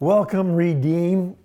Welcome, Redeem.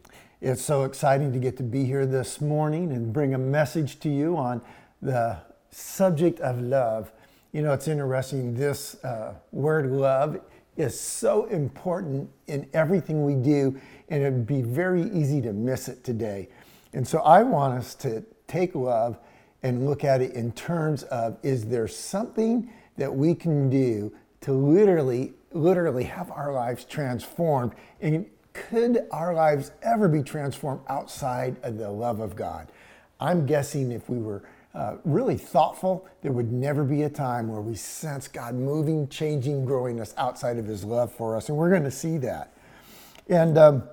It's so exciting to get to be here this morning and bring a message to you on the subject of love. You know, it's interesting, this uh, word love is so important in everything we do, and it'd be very easy to miss it today. And so I want us to take love and look at it in terms of is there something that we can do to literally literally have our lives transformed and could our lives ever be transformed outside of the love of God? I'm guessing if we were uh, really thoughtful, there would never be a time where we sense God moving, changing, growing us outside of His love for us. And we're going to see that. And um,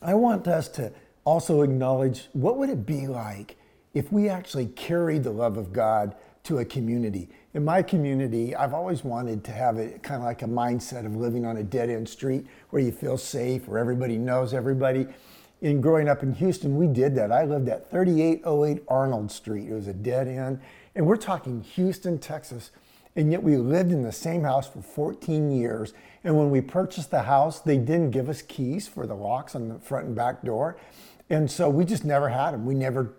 I want us to also acknowledge what would it be like if we actually carried the love of God to a community. In my community, I've always wanted to have it kind of like a mindset of living on a dead end street where you feel safe, where everybody knows everybody. In growing up in Houston, we did that. I lived at 3808 Arnold Street. It was a dead end. And we're talking Houston, Texas. And yet we lived in the same house for 14 years. And when we purchased the house, they didn't give us keys for the locks on the front and back door. And so we just never had them. We never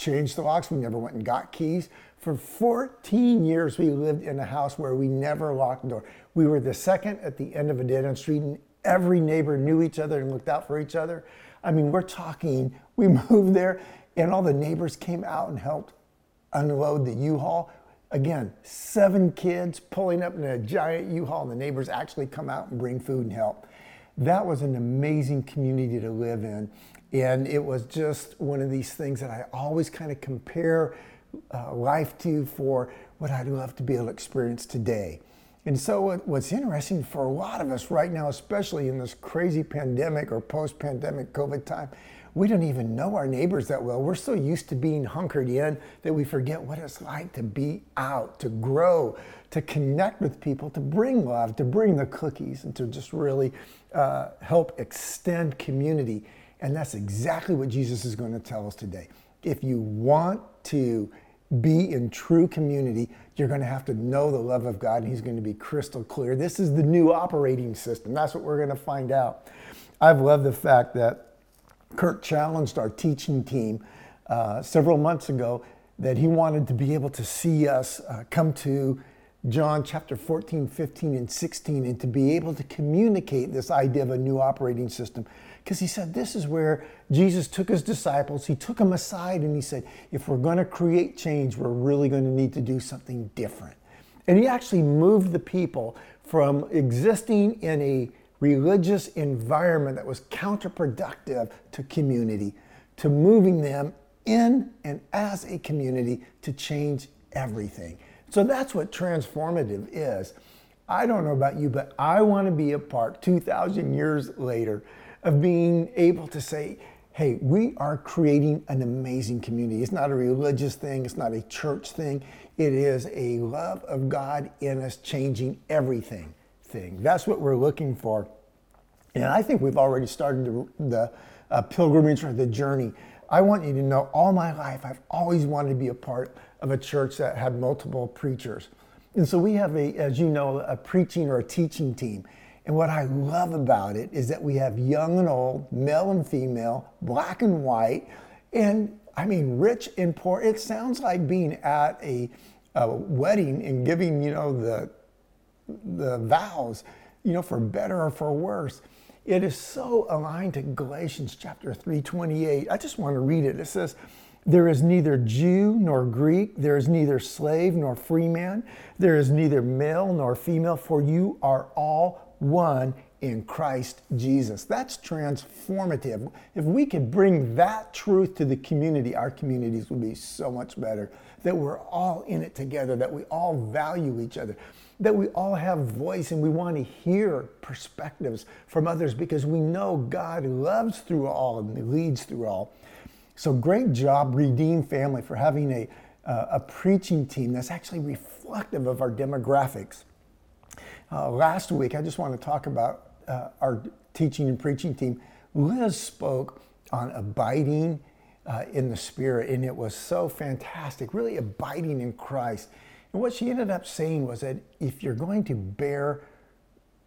changed the locks. We never went and got keys. For 14 years, we lived in a house where we never locked the door. We were the second at the end of a dead end street, and every neighbor knew each other and looked out for each other. I mean, we're talking, we moved there, and all the neighbors came out and helped unload the U Haul. Again, seven kids pulling up in a giant U Haul, and the neighbors actually come out and bring food and help. That was an amazing community to live in. And it was just one of these things that I always kind of compare uh, life to for what I'd love to be able to experience today. And so, what's interesting for a lot of us right now, especially in this crazy pandemic or post pandemic COVID time, we don't even know our neighbors that well. We're so used to being hunkered in that we forget what it's like to be out, to grow, to connect with people, to bring love, to bring the cookies, and to just really uh, help extend community. And that's exactly what Jesus is going to tell us today if you want to be in true community, you're going to have to know the love of God, and He's going to be crystal clear. This is the new operating system. That's what we're going to find out. I've loved the fact that Kurt challenged our teaching team uh, several months ago that he wanted to be able to see us uh, come to John chapter 14, 15, and 16, and to be able to communicate this idea of a new operating system because he said this is where Jesus took his disciples, he took them aside, and he said, if we're going to create change, we're really going to need to do something different. And he actually moved the people from existing in a religious environment that was counterproductive to community to moving them in and as a community to change everything. So that's what transformative is. I don't know about you, but I want to be a part 2,000 years later of being able to say, hey, we are creating an amazing community. It's not a religious thing, it's not a church thing. It is a love of God in us changing everything thing. That's what we're looking for. And I think we've already started the, the uh, pilgrimage or the journey. I want you to know all my life, I've always wanted to be a part of a church that had multiple preachers. And so we have a, as you know, a preaching or a teaching team. And what I love about it is that we have young and old, male and female, black and white, and I mean, rich and poor. It sounds like being at a, a wedding and giving, you know, the, the vows, you know, for better or for worse. It is so aligned to Galatians chapter 3:28. I just want to read it. It says, there is neither Jew nor Greek, there is neither slave nor free man, there is neither male nor female, for you are all one in Christ Jesus. That's transformative. If we could bring that truth to the community, our communities would be so much better. That we're all in it together, that we all value each other, that we all have voice and we want to hear perspectives from others because we know God loves through all and leads through all. So great job, Redeem Family, for having a, uh, a preaching team that's actually reflective of our demographics. Uh, last week, I just want to talk about uh, our teaching and preaching team. Liz spoke on abiding uh, in the Spirit, and it was so fantastic, really abiding in Christ. And what she ended up saying was that if you're going to bear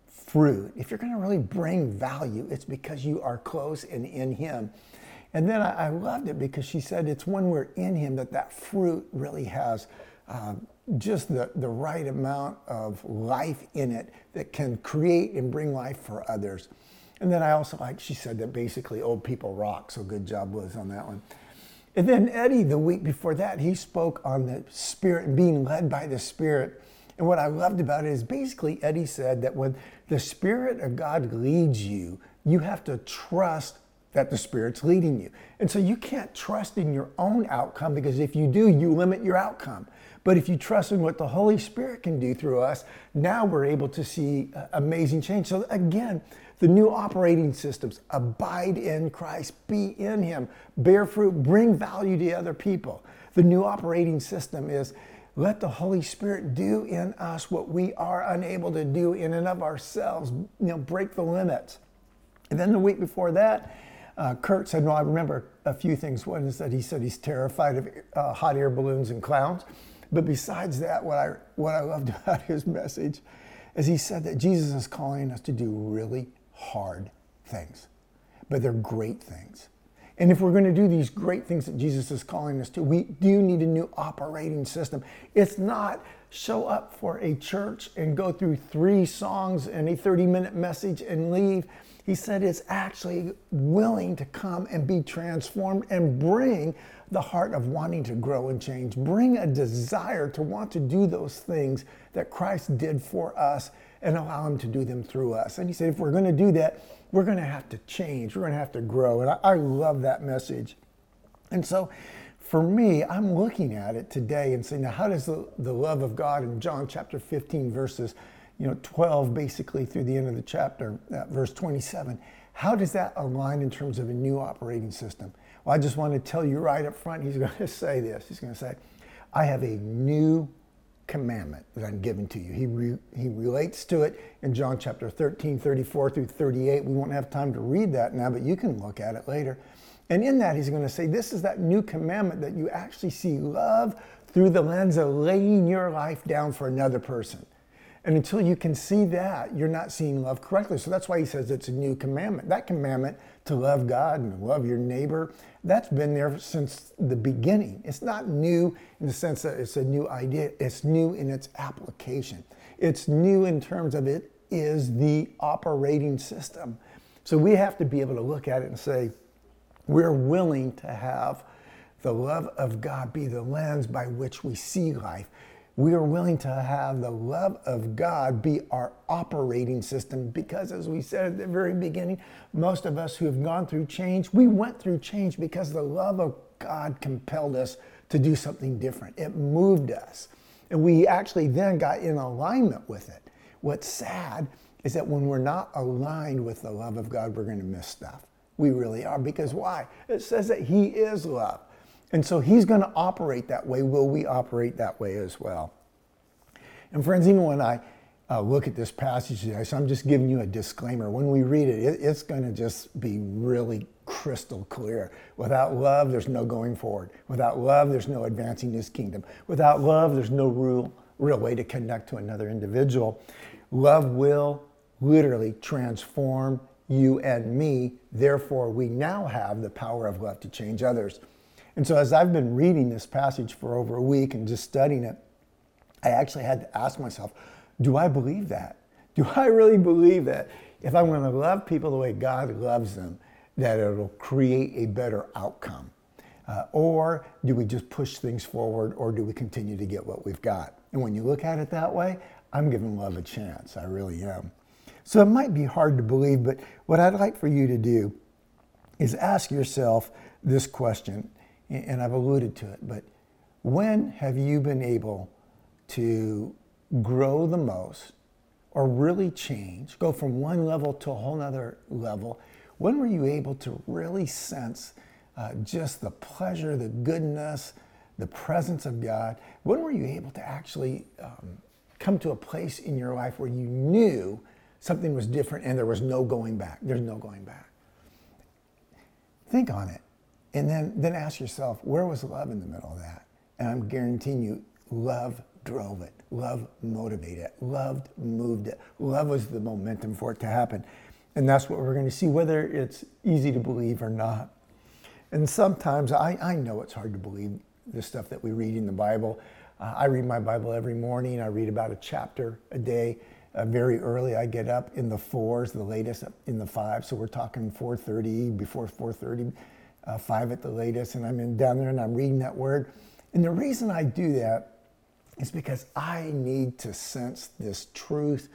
fruit, if you're going to really bring value, it's because you are close and in Him. And then I, I loved it because she said it's when we're in Him that that fruit really has um, just the, the right amount of life in it that can create and bring life for others. And then I also like, she said that basically old people rock. So good job, Liz, on that one. And then Eddie, the week before that, he spoke on the Spirit and being led by the Spirit. And what I loved about it is basically Eddie said that when the Spirit of God leads you, you have to trust that the Spirit's leading you. And so you can't trust in your own outcome because if you do, you limit your outcome. But if you trust in what the Holy Spirit can do through us, now we're able to see uh, amazing change. So again, the new operating systems abide in Christ, be in Him, bear fruit, bring value to other people. The new operating system is let the Holy Spirit do in us what we are unable to do in and of ourselves, you know, break the limits. And then the week before that, uh, Kurt said, "No, I remember a few things. One is that he said he's terrified of uh, hot air balloons and clowns. But besides that, what I, what I loved about his message is he said that Jesus is calling us to do really hard things, but they're great things. And if we're going to do these great things that Jesus is calling us to, we do need a new operating system. It's not show up for a church and go through three songs and a 30 minute message and leave. He said it's actually willing to come and be transformed and bring the heart of wanting to grow and change, bring a desire to want to do those things that Christ did for us and allow Him to do them through us. And He said, if we're going to do that, we're going to have to change, we're going to have to grow. And I, I love that message. And so, for me, I'm looking at it today and saying, now, how does the, the love of God in John chapter 15, verses you know, 12 basically through the end of the chapter, uh, verse 27. How does that align in terms of a new operating system? Well, I just want to tell you right up front, he's going to say this. He's going to say, I have a new commandment that I'm giving to you. He, re, he relates to it in John chapter 13, 34 through 38. We won't have time to read that now, but you can look at it later. And in that, he's going to say, This is that new commandment that you actually see love through the lens of laying your life down for another person. And until you can see that, you're not seeing love correctly. So that's why he says it's a new commandment. That commandment to love God and love your neighbor, that's been there since the beginning. It's not new in the sense that it's a new idea, it's new in its application. It's new in terms of it is the operating system. So we have to be able to look at it and say, we're willing to have the love of God be the lens by which we see life we are willing to have the love of God be our operating system because, as we said at the very beginning, most of us who have gone through change, we went through change because the love of God compelled us to do something different. It moved us. And we actually then got in alignment with it. What's sad is that when we're not aligned with the love of God, we're going to miss stuff. We really are. Because why? It says that He is love. And so he's going to operate that way. Will we operate that way as well? And friends, even when I uh, look at this passage today, so I'm just giving you a disclaimer. When we read it, it it's going to just be really crystal clear. Without love, there's no going forward. Without love, there's no advancing this kingdom. Without love, there's no real, real way to connect to another individual. Love will literally transform you and me. Therefore, we now have the power of love to change others. And so, as I've been reading this passage for over a week and just studying it, I actually had to ask myself, do I believe that? Do I really believe that if I'm going to love people the way God loves them, that it'll create a better outcome? Uh, or do we just push things forward or do we continue to get what we've got? And when you look at it that way, I'm giving love a chance. I really am. So it might be hard to believe, but what I'd like for you to do is ask yourself this question and I've alluded to it, but when have you been able to grow the most or really change, go from one level to a whole other level? When were you able to really sense uh, just the pleasure, the goodness, the presence of God? When were you able to actually um, come to a place in your life where you knew something was different and there was no going back? There's no going back. Think on it. And then, then ask yourself, where was love in the middle of that? And I'm guaranteeing you, love drove it. Love motivated it. Love moved it. Love was the momentum for it to happen. And that's what we're going to see, whether it's easy to believe or not. And sometimes I, I know it's hard to believe the stuff that we read in the Bible. Uh, I read my Bible every morning. I read about a chapter a day. Uh, very early, I get up in the fours, the latest in the five. So we're talking 4:30, before 4:30, uh, five at the latest, and I'm in down there and I'm reading that word. And the reason I do that is because I need to sense this truth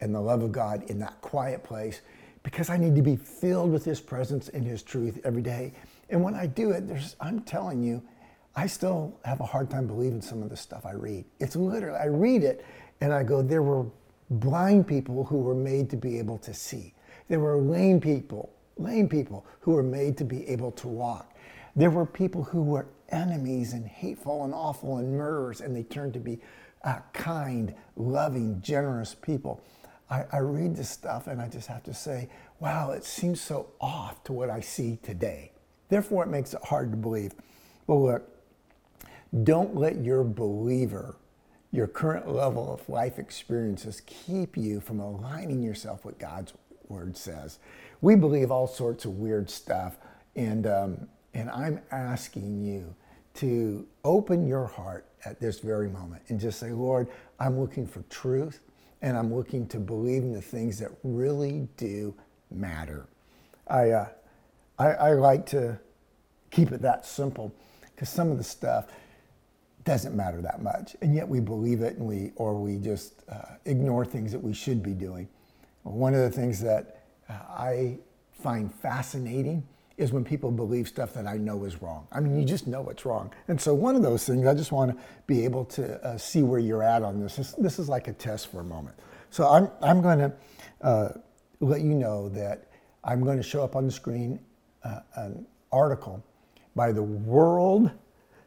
and the love of God in that quiet place because I need to be filled with His presence and His truth every day. And when I do it, there's, I'm telling you, I still have a hard time believing some of the stuff I read. It's literally, I read it and I go, there were blind people who were made to be able to see. There were lame people, lame people who were made to be able to walk. There were people who were enemies and hateful and awful and murderers, and they turned to be uh, kind, loving, generous people. I, I read this stuff and I just have to say, wow, it seems so off to what I see today. Therefore, it makes it hard to believe. But look, don't let your believer, your current level of life experiences, keep you from aligning yourself with God's word says. We believe all sorts of weird stuff, and um, and I'm asking you to open your heart at this very moment and just say, Lord, I'm looking for truth and I'm looking to believe in the things that really do matter. I, uh, I, I like to keep it that simple because some of the stuff doesn't matter that much, and yet we believe it, and we or we just uh, ignore things that we should be doing. One of the things that I find fascinating is when people believe stuff that I know is wrong. I mean, you just know it's wrong. And so, one of those things, I just want to be able to uh, see where you're at on this. this. this. is like a test for a moment. So, I'm, I'm going to uh, let you know that I'm going to show up on the screen uh, an article by the World,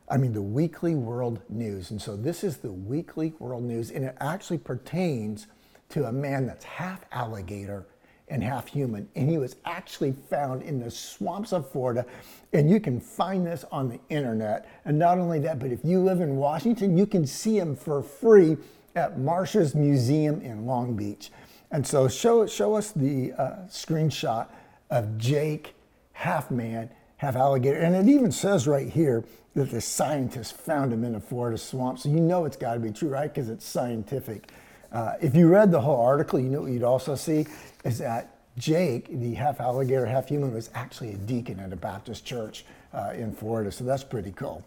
I mean, the Weekly World News. And so, this is the Weekly World News, and it actually pertains to a man that's half alligator and half human. And he was actually found in the swamps of Florida. And you can find this on the internet. And not only that, but if you live in Washington, you can see him for free at Marsh's Museum in Long Beach. And so show, show us the uh, screenshot of Jake, half man, half alligator. And it even says right here that the scientists found him in a Florida swamp. So you know it's got to be true, right? Because it's scientific. Uh, if you read the whole article, you know what you'd also see is that Jake, the half alligator, half human, was actually a deacon at a Baptist church uh, in Florida. So that's pretty cool.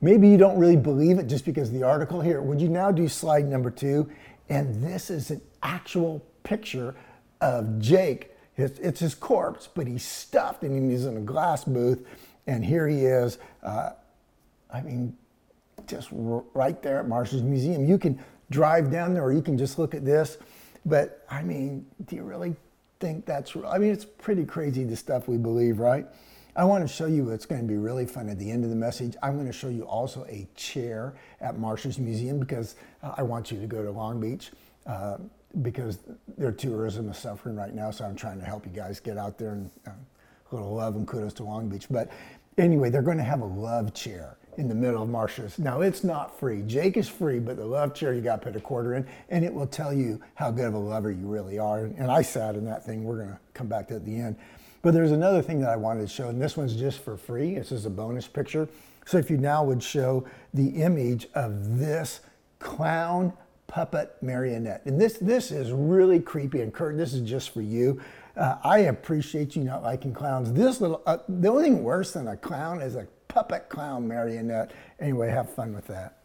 Maybe you don't really believe it just because of the article here. Would you now do slide number two? And this is an actual picture of Jake. It's, it's his corpse, but he's stuffed and he's in a glass booth. And here he is. Uh, I mean, just r- right there at Marsh's Museum. You can drive down there or you can just look at this. But I mean, do you really think that's? I mean, it's pretty crazy the stuff we believe, right? I want to show you it's going to be really fun at the end of the message. I'm going to show you also a chair at Marsh's Museum because uh, I want you to go to Long Beach uh, because their tourism is suffering right now. So I'm trying to help you guys get out there and uh, a little love and kudos to Long Beach. But anyway, they're going to have a love chair in the middle of Marsh's. Now it's not free. Jake is free, but the love chair you got to put a quarter in, and it will tell you how good of a lover you really are. And I sat in that thing. We're to come back to at the end. But there's another thing that I wanted to show, and this one's just for free. This is a bonus picture. So if you now would show the image of this clown puppet marionette, and this this is really creepy. And Kurt, this is just for you. Uh, I appreciate you not liking clowns. This little, uh, the only thing worse than a clown is a puppet clown marionette. Anyway, have fun with that.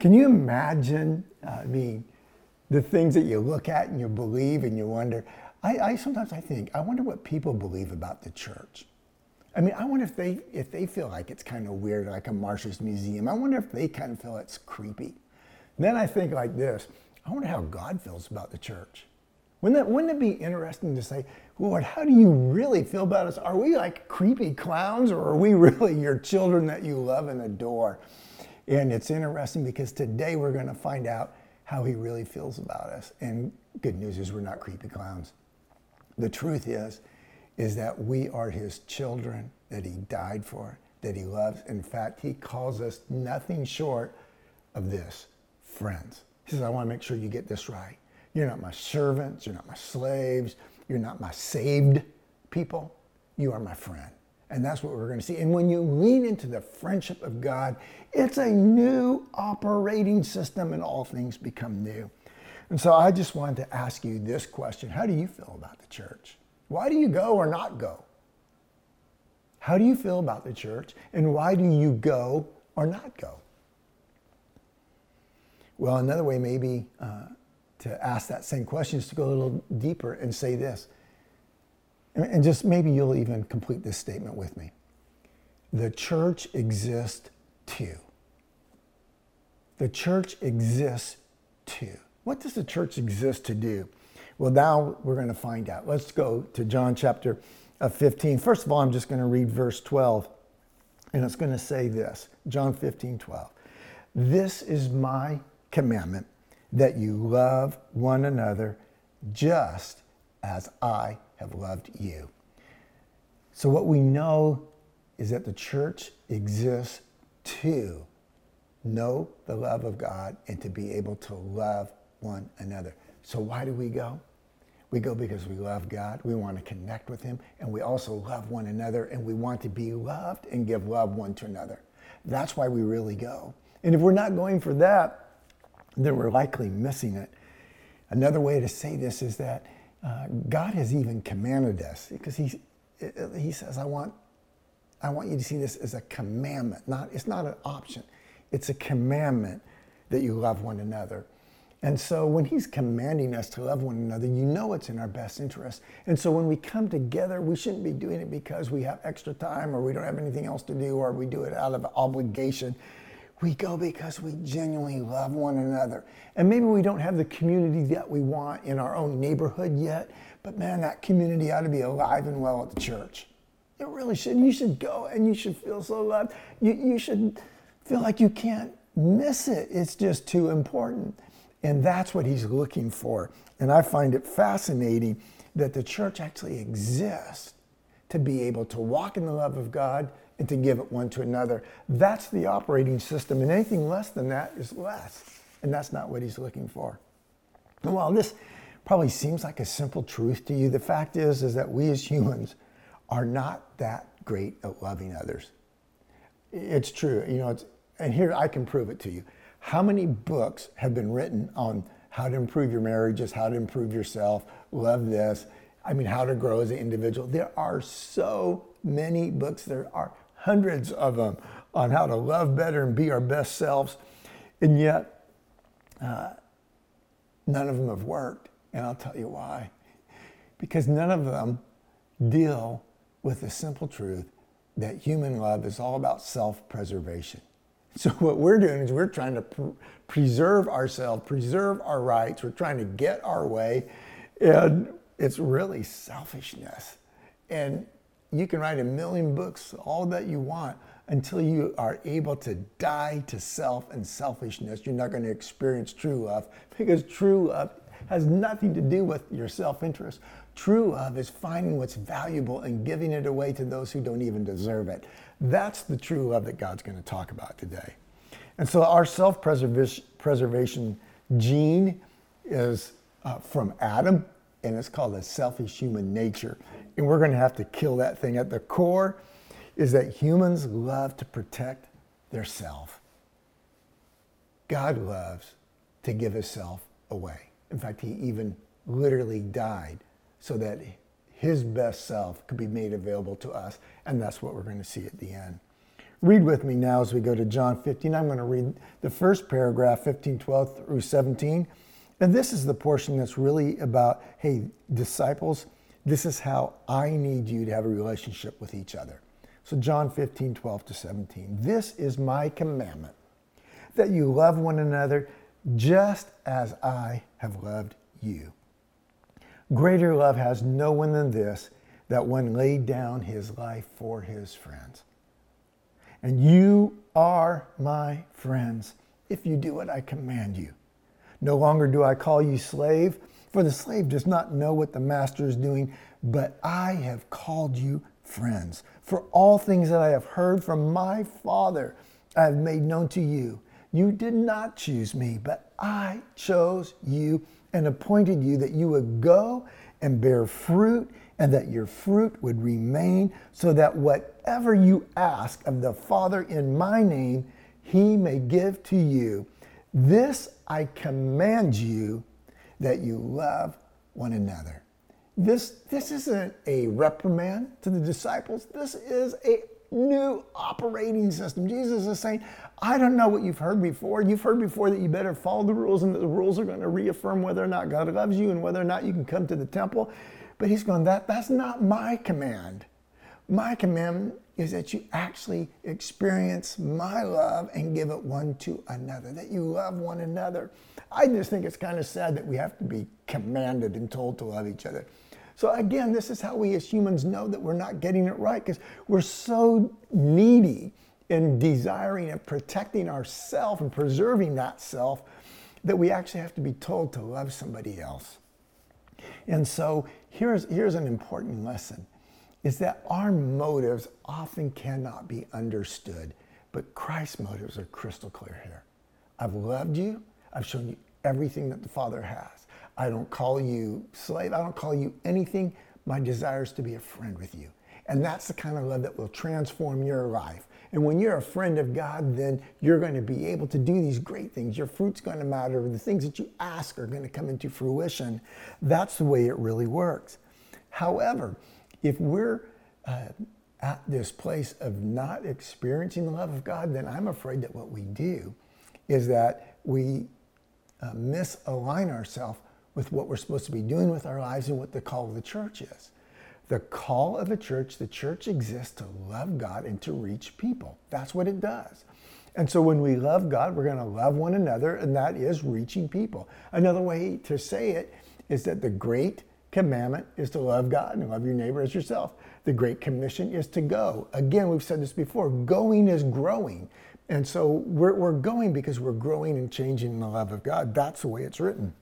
Can you imagine, uh, I mean, the things that you look at and you believe and you wonder? I, I sometimes I think, I wonder what people believe about the church. I mean, I wonder if they if they feel like it's kind of weird, like a Marsh's Museum. I wonder if they kind of feel it's creepy. And then I think like this: I wonder how God feels about the church. Wouldn't, that, wouldn't it be interesting to say, Lord, how do you really feel about us? Are we like creepy clowns or are we really your children that you love and adore? And it's interesting because today we're going to find out how he really feels about us. And good news is we're not creepy clowns. The truth is, is that we are his children that he died for, that he loves. In fact, he calls us nothing short of this friends. He says, I want to make sure you get this right. You're not my servants, you're not my slaves, you're not my saved people, you are my friend. And that's what we're going to see. And when you lean into the friendship of God, it's a new operating system and all things become new. And so I just wanted to ask you this question How do you feel about the church? Why do you go or not go? How do you feel about the church? And why do you go or not go? Well, another way maybe uh, to ask that same question is to go a little deeper and say this. And just maybe you'll even complete this statement with me. The church exists to. The church exists to. What does the church exist to do? Well, now we're going to find out. Let's go to John chapter uh, 15. First of all, I'm just going to read verse 12, and it's going to say this John 15, 12. This is my commandment that you love one another just as I have loved you. So, what we know is that the church exists to know the love of God and to be able to love one another. So, why do we go? We go because we love God, we want to connect with Him, and we also love one another, and we want to be loved and give love one to another. That's why we really go. And if we're not going for that, then we're likely missing it. Another way to say this is that uh, God has even commanded us because he, he says, I want, I want you to see this as a commandment. Not, it's not an option, it's a commandment that you love one another. And so when he's commanding us to love one another, you know it's in our best interest. And so when we come together, we shouldn't be doing it because we have extra time or we don't have anything else to do or we do it out of obligation. We go because we genuinely love one another. And maybe we don't have the community that we want in our own neighborhood yet, but man, that community ought to be alive and well at the church. It really should. You should go and you should feel so loved. You, you should feel like you can't miss it. It's just too important. And that's what he's looking for. And I find it fascinating that the church actually exists to be able to walk in the love of God and to give it one to another. That's the operating system, and anything less than that is less. And that's not what he's looking for. And while this probably seems like a simple truth to you, the fact is, is that we as humans are not that great at loving others. It's true, you know, and here I can prove it to you. How many books have been written on how to improve your marriages, how to improve yourself, love this, I mean, how to grow as an individual? There are so many books. There are hundreds of them on how to love better and be our best selves. And yet, uh, none of them have worked. And I'll tell you why. Because none of them deal with the simple truth that human love is all about self preservation. So, what we're doing is we're trying to pr- preserve ourselves, preserve our rights, we're trying to get our way, and it's really selfishness. And you can write a million books, all that you want, until you are able to die to self and selfishness. You're not going to experience true love because true love has nothing to do with your self interest. True love is finding what's valuable and giving it away to those who don't even deserve it. That's the true love that God's going to talk about today. And so our self preservation gene is uh, from Adam, and it's called a selfish human nature and we're going to have to kill that thing. At the core is that humans love to protect their self. God loves to give his self away. In fact, he even literally died so that his best self could be made available to us. And that's what we're going to see at the end. Read with me now as we go to John 15. I'm going to read the first paragraph, 15, 12 through 17. And this is the portion that's really about hey, disciples, this is how I need you to have a relationship with each other. So, John 15, 12 to 17. This is my commandment that you love one another just as I have loved you. Greater love has no one than this, that one laid down his life for his friends. And you are my friends if you do what I command you. No longer do I call you slave for the slave does not know what the master is doing, but I have called you friends. For all things that I have heard from my Father, I have made known to you. You did not choose me, but I chose you and appointed you that you would go and bear fruit and that your fruit would remain, so that whatever you ask of the Father in my name, he may give to you. This I command you that you love one another. This, this isn't a reprimand to the disciples. This is a new operating system. Jesus is saying, I don't know what you've heard before. You've heard before that you better follow the rules and that the rules are going to reaffirm whether or not God loves you and whether or not you can come to the temple. But he's going, that, that's not my command. My command is that you actually experience my love and give it one to another, that you love one another. I just think it's kind of sad that we have to be commanded and told to love each other. So, again, this is how we as humans know that we're not getting it right because we're so needy in desiring and protecting ourself and preserving that self that we actually have to be told to love somebody else. And so, here's, here's an important lesson is that our motives often cannot be understood, but Christ's motives are crystal clear here. I've loved you, I've shown you everything that the Father has. I don't call you slave, I don't call you anything. My desire is to be a friend with you. And that's the kind of love that will transform your life. And when you're a friend of God, then you're going to be able to do these great things. Your fruit's going to matter. The things that you ask are going to come into fruition. That's the way it really works. However, if we're uh, at this place of not experiencing the love of God, then I'm afraid that what we do is that we uh, misalign ourselves with what we're supposed to be doing with our lives and what the call of the church is. The call of the church, the church exists to love God and to reach people. That's what it does. And so when we love God, we're going to love one another, and that is reaching people. Another way to say it is that the great commandment is to love God and love your neighbor as yourself. The Great Commission is to go. Again, we've said this before going is growing. And so we're, we're going because we're growing and changing in the love of God. That's the way it's written.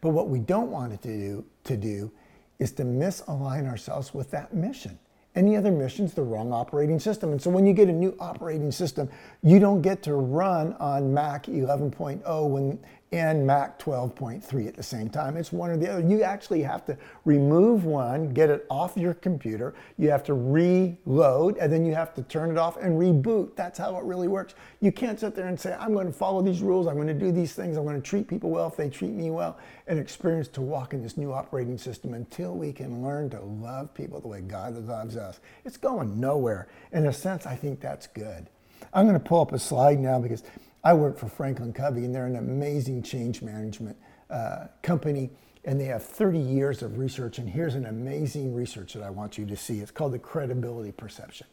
But what we don't want it to do, to do is to misalign ourselves with that mission. Any other mission is the wrong operating system. And so when you get a new operating system, you don't get to run on Mac 11.0 when and Mac 12.3 at the same time. It's one or the other. You actually have to remove one, get it off your computer. You have to reload, and then you have to turn it off and reboot. That's how it really works. You can't sit there and say, I'm going to follow these rules. I'm going to do these things. I'm going to treat people well if they treat me well, and experience to walk in this new operating system until we can learn to love people the way God loves us. It's going nowhere. In a sense, I think that's good. I'm going to pull up a slide now because I work for Franklin Covey, and they're an amazing change management uh, company, and they have 30 years of research. And here's an amazing research that I want you to see. It's called the credibility perception.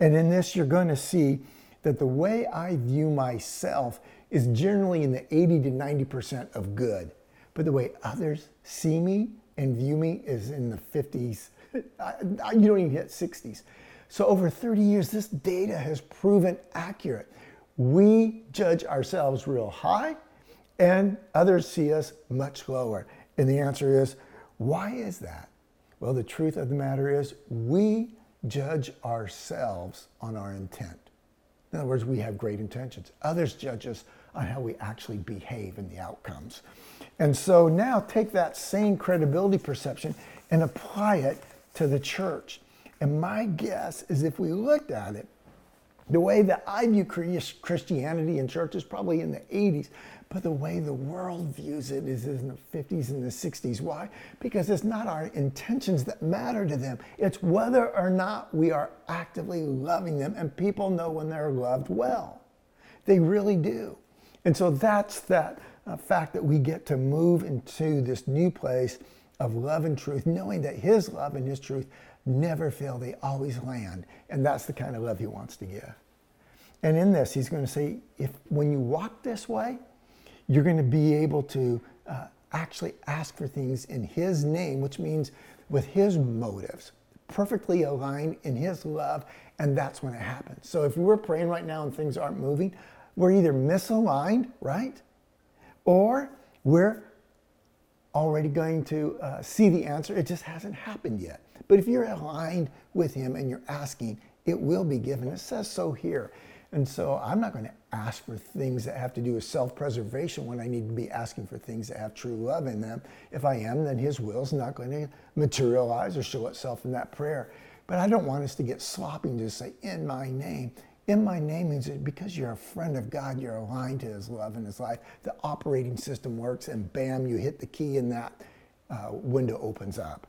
And in this, you're going to see that the way I view myself is generally in the 80 to 90% of good, but the way others see me and view me is in the 50s. you don't even hit 60s. So over 30 years, this data has proven accurate we judge ourselves real high and others see us much lower. And the answer is, why is that? Well, the truth of the matter is, we judge ourselves on our intent. In other words, we have great intentions. Others judge us on how we actually behave and the outcomes. And so now take that same credibility perception and apply it to the church. And my guess is if we looked at it the way that I view Christianity in church is probably in the 80s, but the way the world views it is in the 50s and the 60s. Why? Because it's not our intentions that matter to them, it's whether or not we are actively loving them, and people know when they're loved well. They really do. And so that's that uh, fact that we get to move into this new place of love and truth, knowing that His love and His truth never fail, they always land. And that's the kind of love he wants to give. And in this, he's going to say, if when you walk this way, you're going to be able to uh, actually ask for things in his name, which means with his motives, perfectly aligned in his love, and that's when it happens. So if we're praying right now and things aren't moving, we're either misaligned, right? Or we're already going to uh, see the answer. It just hasn't happened yet. But if you're aligned with Him and you're asking, it will be given. It says so here. And so I'm not going to ask for things that have to do with self preservation when I need to be asking for things that have true love in them. If I am, then His will is not going to materialize or show itself in that prayer. But I don't want us to get sloppy and just say, in my name. In my name means that because you're a friend of God, you're aligned to His love and His life. The operating system works, and bam, you hit the key, and that uh, window opens up.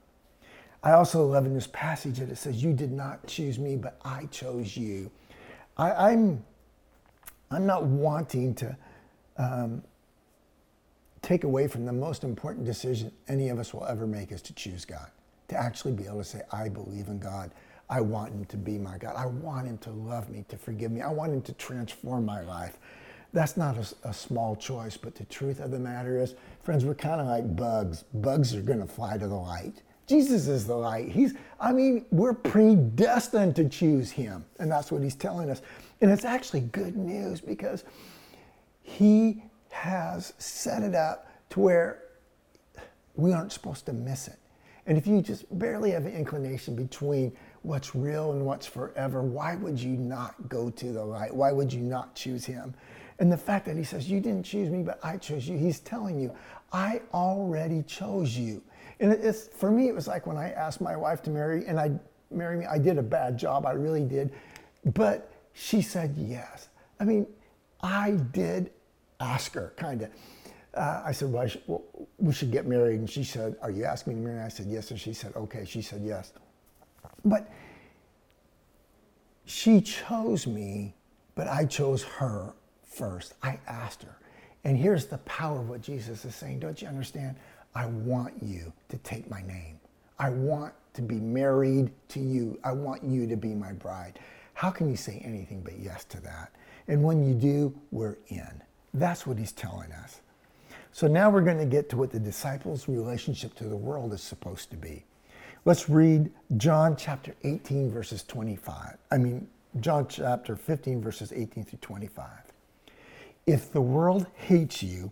I also love in this passage that it says, You did not choose me, but I chose you. I, am I'm, I'm not wanting to um, take away from the most important decision any of us will ever make is to choose God to actually be able to say, I believe in God. I want him to be my God. I want him to love me, to forgive me. I want him to transform my life. That's not a, a small choice, but the truth of the matter is, friends, we're kind of like bugs. Bugs are going to fly to the light. Jesus is the light. He's, I mean, we're predestined to choose him. And that's what he's telling us. And it's actually good news because he has set it up to where we aren't supposed to miss it. And if you just barely have an inclination between what's real and what's forever, why would you not go to the light? Why would you not choose him? And the fact that he says, You didn't choose me, but I chose you, he's telling you, I already chose you. And it's for me, it was like when I asked my wife to marry and I marry me, I did a bad job, I really did. But she said yes. I mean, I did ask her, kind of uh, I said, well, should, well, we should get married. And she said, are you asking me to marry? And I said, yes. And she said, okay. She said, yes. But she chose me, but I chose her first. I asked her. And here's the power of what Jesus is saying. Don't you understand? I want you to take my name. I want to be married to you. I want you to be my bride. How can you say anything but yes to that? And when you do, we're in. That's what he's telling us. So now we're going to get to what the disciples' relationship to the world is supposed to be. Let's read John chapter 18, verses 25. I mean, John chapter 15, verses 18 through 25. If the world hates you,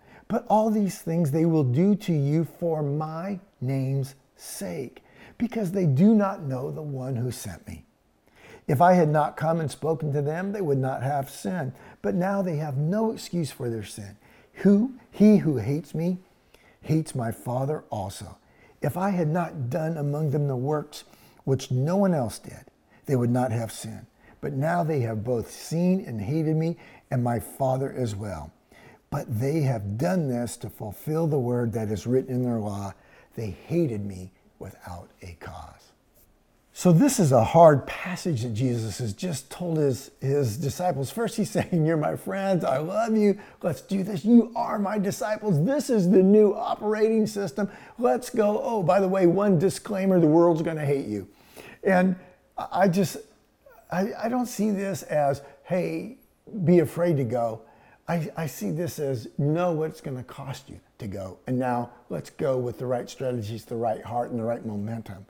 But all these things they will do to you for my name's sake, because they do not know the one who sent me. If I had not come and spoken to them, they would not have sin. But now they have no excuse for their sin. Who, he who hates me hates my Father also. If I had not done among them the works which no one else did, they would not have sin. But now they have both seen and hated me, and my Father as well. But they have done this to fulfill the word that is written in their law. They hated me without a cause. So this is a hard passage that Jesus has just told his, his disciples. First, he's saying, You're my friends. I love you. Let's do this. You are my disciples. This is the new operating system. Let's go. Oh, by the way, one disclaimer the world's going to hate you. And I just, I, I don't see this as, hey, be afraid to go. I, I see this as know what it's going to cost you to go. And now let's go with the right strategies, the right heart, and the right momentum.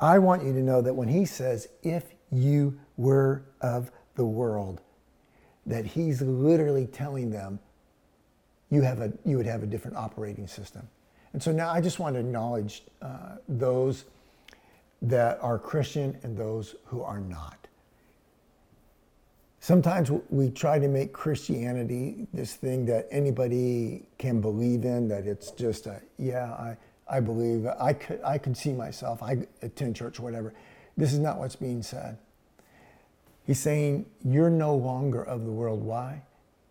I want you to know that when he says, if you were of the world, that he's literally telling them you, have a, you would have a different operating system. And so now I just want to acknowledge uh, those that are Christian and those who are not. Sometimes we try to make Christianity this thing that anybody can believe in, that it's just a, yeah, I, I believe I could, I could see myself, I attend church whatever. This is not what's being said. He's saying, You're no longer of the world. Why?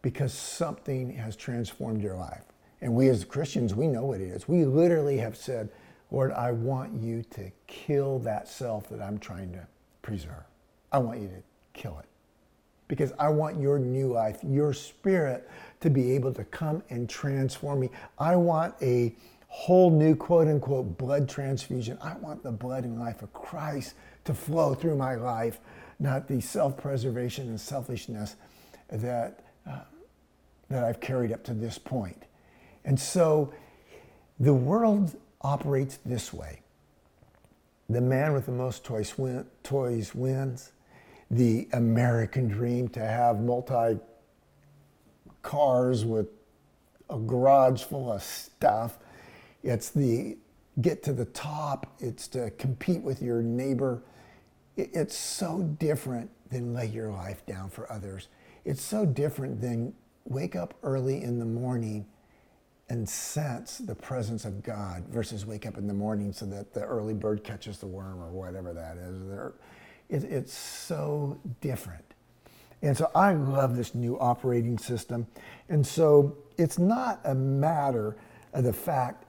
Because something has transformed your life. And we as Christians, we know what it is. We literally have said, Lord, I want you to kill that self that I'm trying to preserve. I want you to kill it. Because I want your new life, your spirit to be able to come and transform me. I want a whole new quote unquote blood transfusion. I want the blood and life of Christ to flow through my life, not the self preservation and selfishness that, uh, that I've carried up to this point. And so the world operates this way the man with the most toys, win, toys wins, the American dream to have multi cars with a garage full of stuff. It's the get to the top, it's to compete with your neighbor. It's so different than lay your life down for others. It's so different than wake up early in the morning and sense the presence of God versus wake up in the morning so that the early bird catches the worm or whatever that is. It's so different. And so I love this new operating system. And so it's not a matter of the fact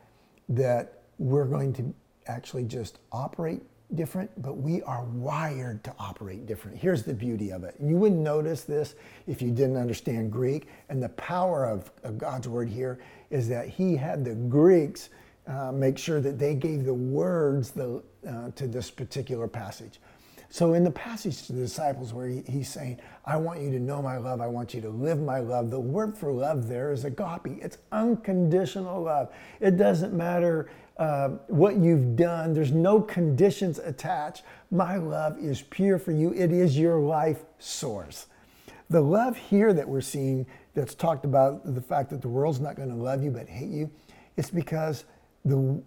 that we're going to actually just operate different, but we are wired to operate different. Here's the beauty of it. You wouldn't notice this if you didn't understand Greek. And the power of, of God's word here is that He had the Greeks uh, make sure that they gave the words the, uh, to this particular passage. So in the passage to the disciples where he, he's saying, I want you to know my love, I want you to live my love, the word for love there is agape. It's unconditional love. It doesn't matter uh, what you've done, there's no conditions attached. My love is pure for you, it is your life source. The love here that we're seeing that's talked about the fact that the world's not going to love you but hate you, it's because the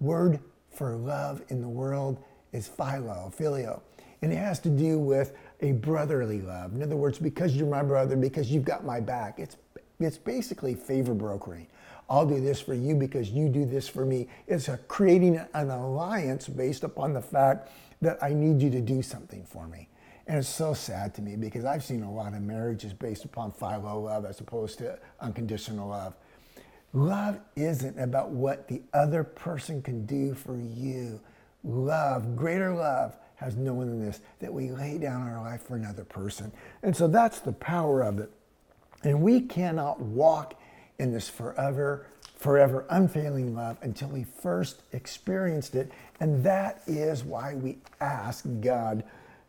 word for love in the world is philo, phileo. And it has to do with a brotherly love. In other words, because you're my brother, because you've got my back. It's, it's basically favor brokering. I'll do this for you because you do this for me. It's creating an alliance based upon the fact that I need you to do something for me. And it's so sad to me because I've seen a lot of marriages based upon philo love as opposed to unconditional love. Love isn't about what the other person can do for you. Love, greater love, has in this, that we lay down our life for another person. And so that's the power of it. And we cannot walk in this forever, forever unfailing love until we first experienced it. And that is why we ask God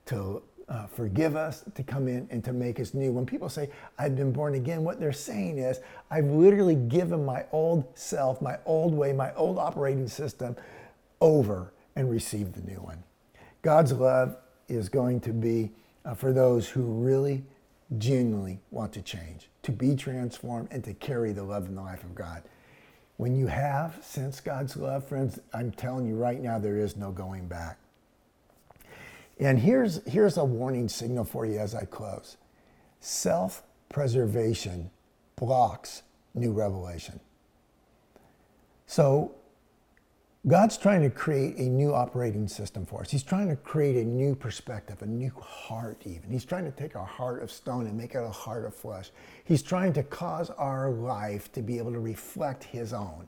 to uh, forgive us, to come in and to make us new. When people say, I've been born again, what they're saying is, I've literally given my old self, my old way, my old operating system over and received the new one. God's love is going to be uh, for those who really genuinely want to change, to be transformed, and to carry the love and the life of God. When you have sensed God's love, friends, I'm telling you right now, there is no going back. And here's, here's a warning signal for you as I close self preservation blocks new revelation. So God's trying to create a new operating system for us. He's trying to create a new perspective, a new heart, even. He's trying to take our heart of stone and make it a heart of flesh. He's trying to cause our life to be able to reflect His own.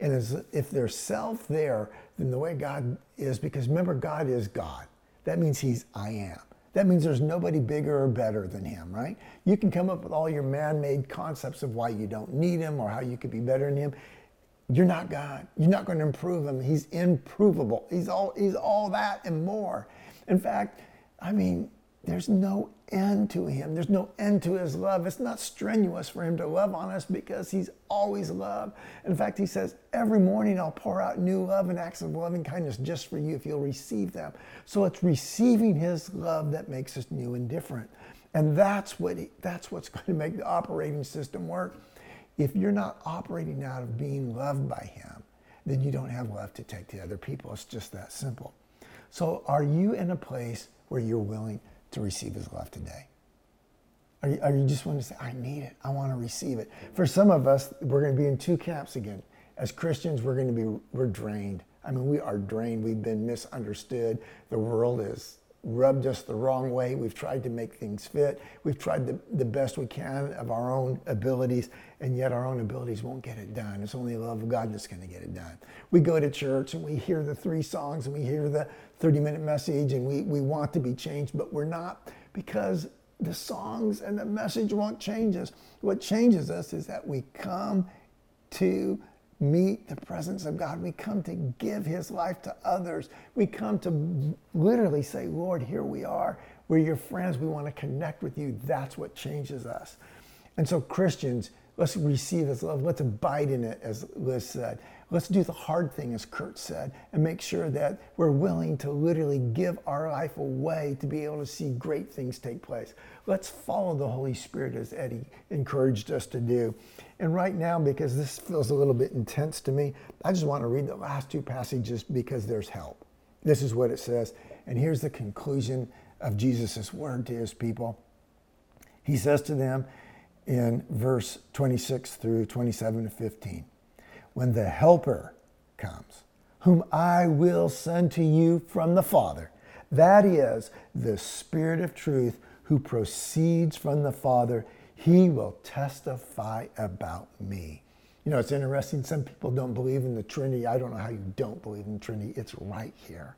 And as, if there's self there, then the way God is, because remember, God is God. That means He's I am. That means there's nobody bigger or better than him, right? You can come up with all your man made concepts of why you don't need him or how you could be better than him. You're not God. You're not going to improve him. He's improvable. He's all, he's all that and more. In fact, I mean, there's no end to him. There's no end to his love. It's not strenuous for him to love on us because he's always love. In fact, he says, Every morning I'll pour out new love and acts of loving kindness just for you if you'll receive them. So it's receiving his love that makes us new and different. And that's what he, that's what's going to make the operating system work. If you're not operating out of being loved by Him, then you don't have love to take to other people. It's just that simple. So, are you in a place where you're willing to receive His love today? Are you, are you just want to say, I need it, I want to receive it? For some of us, we're going to be in two camps again. As Christians, we're going to be, we're drained. I mean, we are drained. We've been misunderstood. The world is rubbed us the wrong way. We've tried to make things fit. We've tried the, the best we can of our own abilities, and yet our own abilities won't get it done. It's only the love of God that's going to get it done. We go to church and we hear the three songs and we hear the 30 minute message and we, we want to be changed, but we're not because the songs and the message won't change us. What changes us is that we come to meet the presence of God. We come to give His life to others. We come to literally say, Lord, here we are. We're your friends. We want to connect with you. That's what changes us. And so, Christians, let's receive His love. Let's abide in it, as Liz said. Let's do the hard thing, as Kurt said, and make sure that we're willing to literally give our life away to be able to see great things take place. Let's follow the Holy Spirit, as Eddie encouraged us to do. And right now, because this feels a little bit intense to me, I just want to read the last two passages because there's help. This is what it says. And here's the conclusion of Jesus' word to his people. He says to them in verse 26 through 27 to 15 When the Helper comes, whom I will send to you from the Father, that is the Spirit of truth who proceeds from the Father, he will testify about me. You know, it's interesting. Some people don't believe in the Trinity. I don't know how you don't believe in the Trinity. It's right here.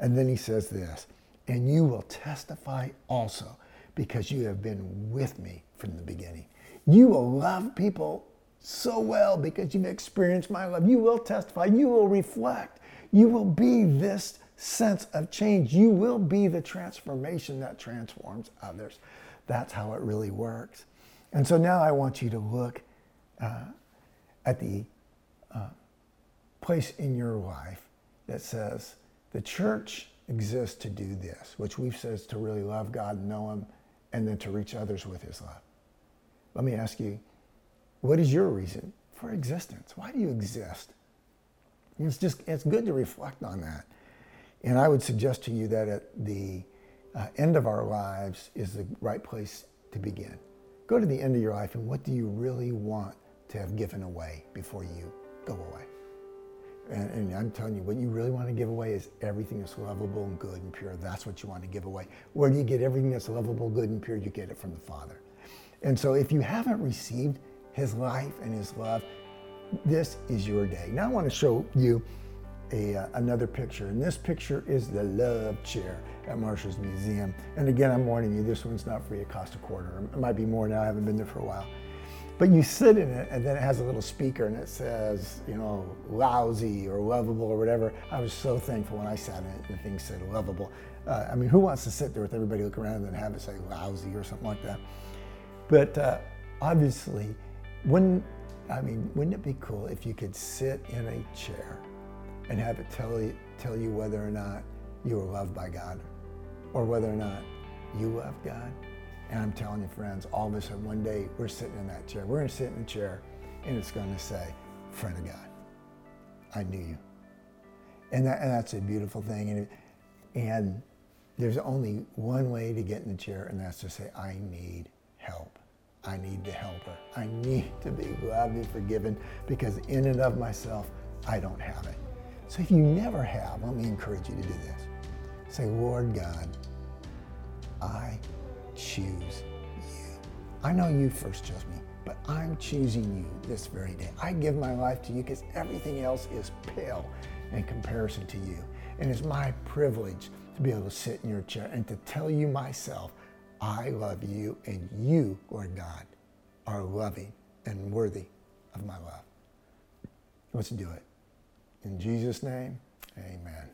And then he says this and you will testify also because you have been with me from the beginning. You will love people so well because you've experienced my love. You will testify. You will reflect. You will be this sense of change. You will be the transformation that transforms others. That's how it really works. And so now I want you to look uh, at the uh, place in your life that says the church exists to do this, which we've said is to really love God and know Him, and then to reach others with His love. Let me ask you, what is your reason for existence? Why do you exist? It's just, it's good to reflect on that. And I would suggest to you that at the uh, end of our lives is the right place to begin. Go to the end of your life and what do you really want to have given away before you go away? And, and, I'm telling you, what you really want to give away is everything that's lovable and good and pure. That's what you want to give away. Where do you get everything that's lovable, good, and pure? You get it from the Father. And so if you haven't received His life and His love, this is your day. Now I want to show you a, uh, another picture. And this picture is the love chair at Marshall's Museum. And again, I'm warning you, this one's not free. It costs a quarter. It might be more now. I haven't been there for a while. But you sit in it, and then it has a little speaker, and it says, you know, lousy or lovable or whatever. I was so thankful when I sat in it, and the thing said lovable. Uh, I mean, who wants to sit there with everybody look around and have it say lousy or something like that? But uh, obviously, wouldn't I mean, wouldn't it be cool if you could sit in a chair and have it tell you, tell you whether or not you were loved by God or whether or not you love God? And I'm telling you, friends, all of us sudden one day we're sitting in that chair. We're going to sit in the chair and it's going to say, Friend of God, I knew you. And, that, and that's a beautiful thing. And, and there's only one way to get in the chair, and that's to say, I need help. I need the helper. I need to be gladly forgiven because in and of myself, I don't have it. So if you never have, let me encourage you to do this. Say, Lord God, I choose you. I know you first chose me, but I'm choosing you this very day. I give my life to you because everything else is pale in comparison to you. And it's my privilege to be able to sit in your chair and to tell you myself, I love you and you, Lord God, are loving and worthy of my love. Let's do it. In Jesus' name, amen.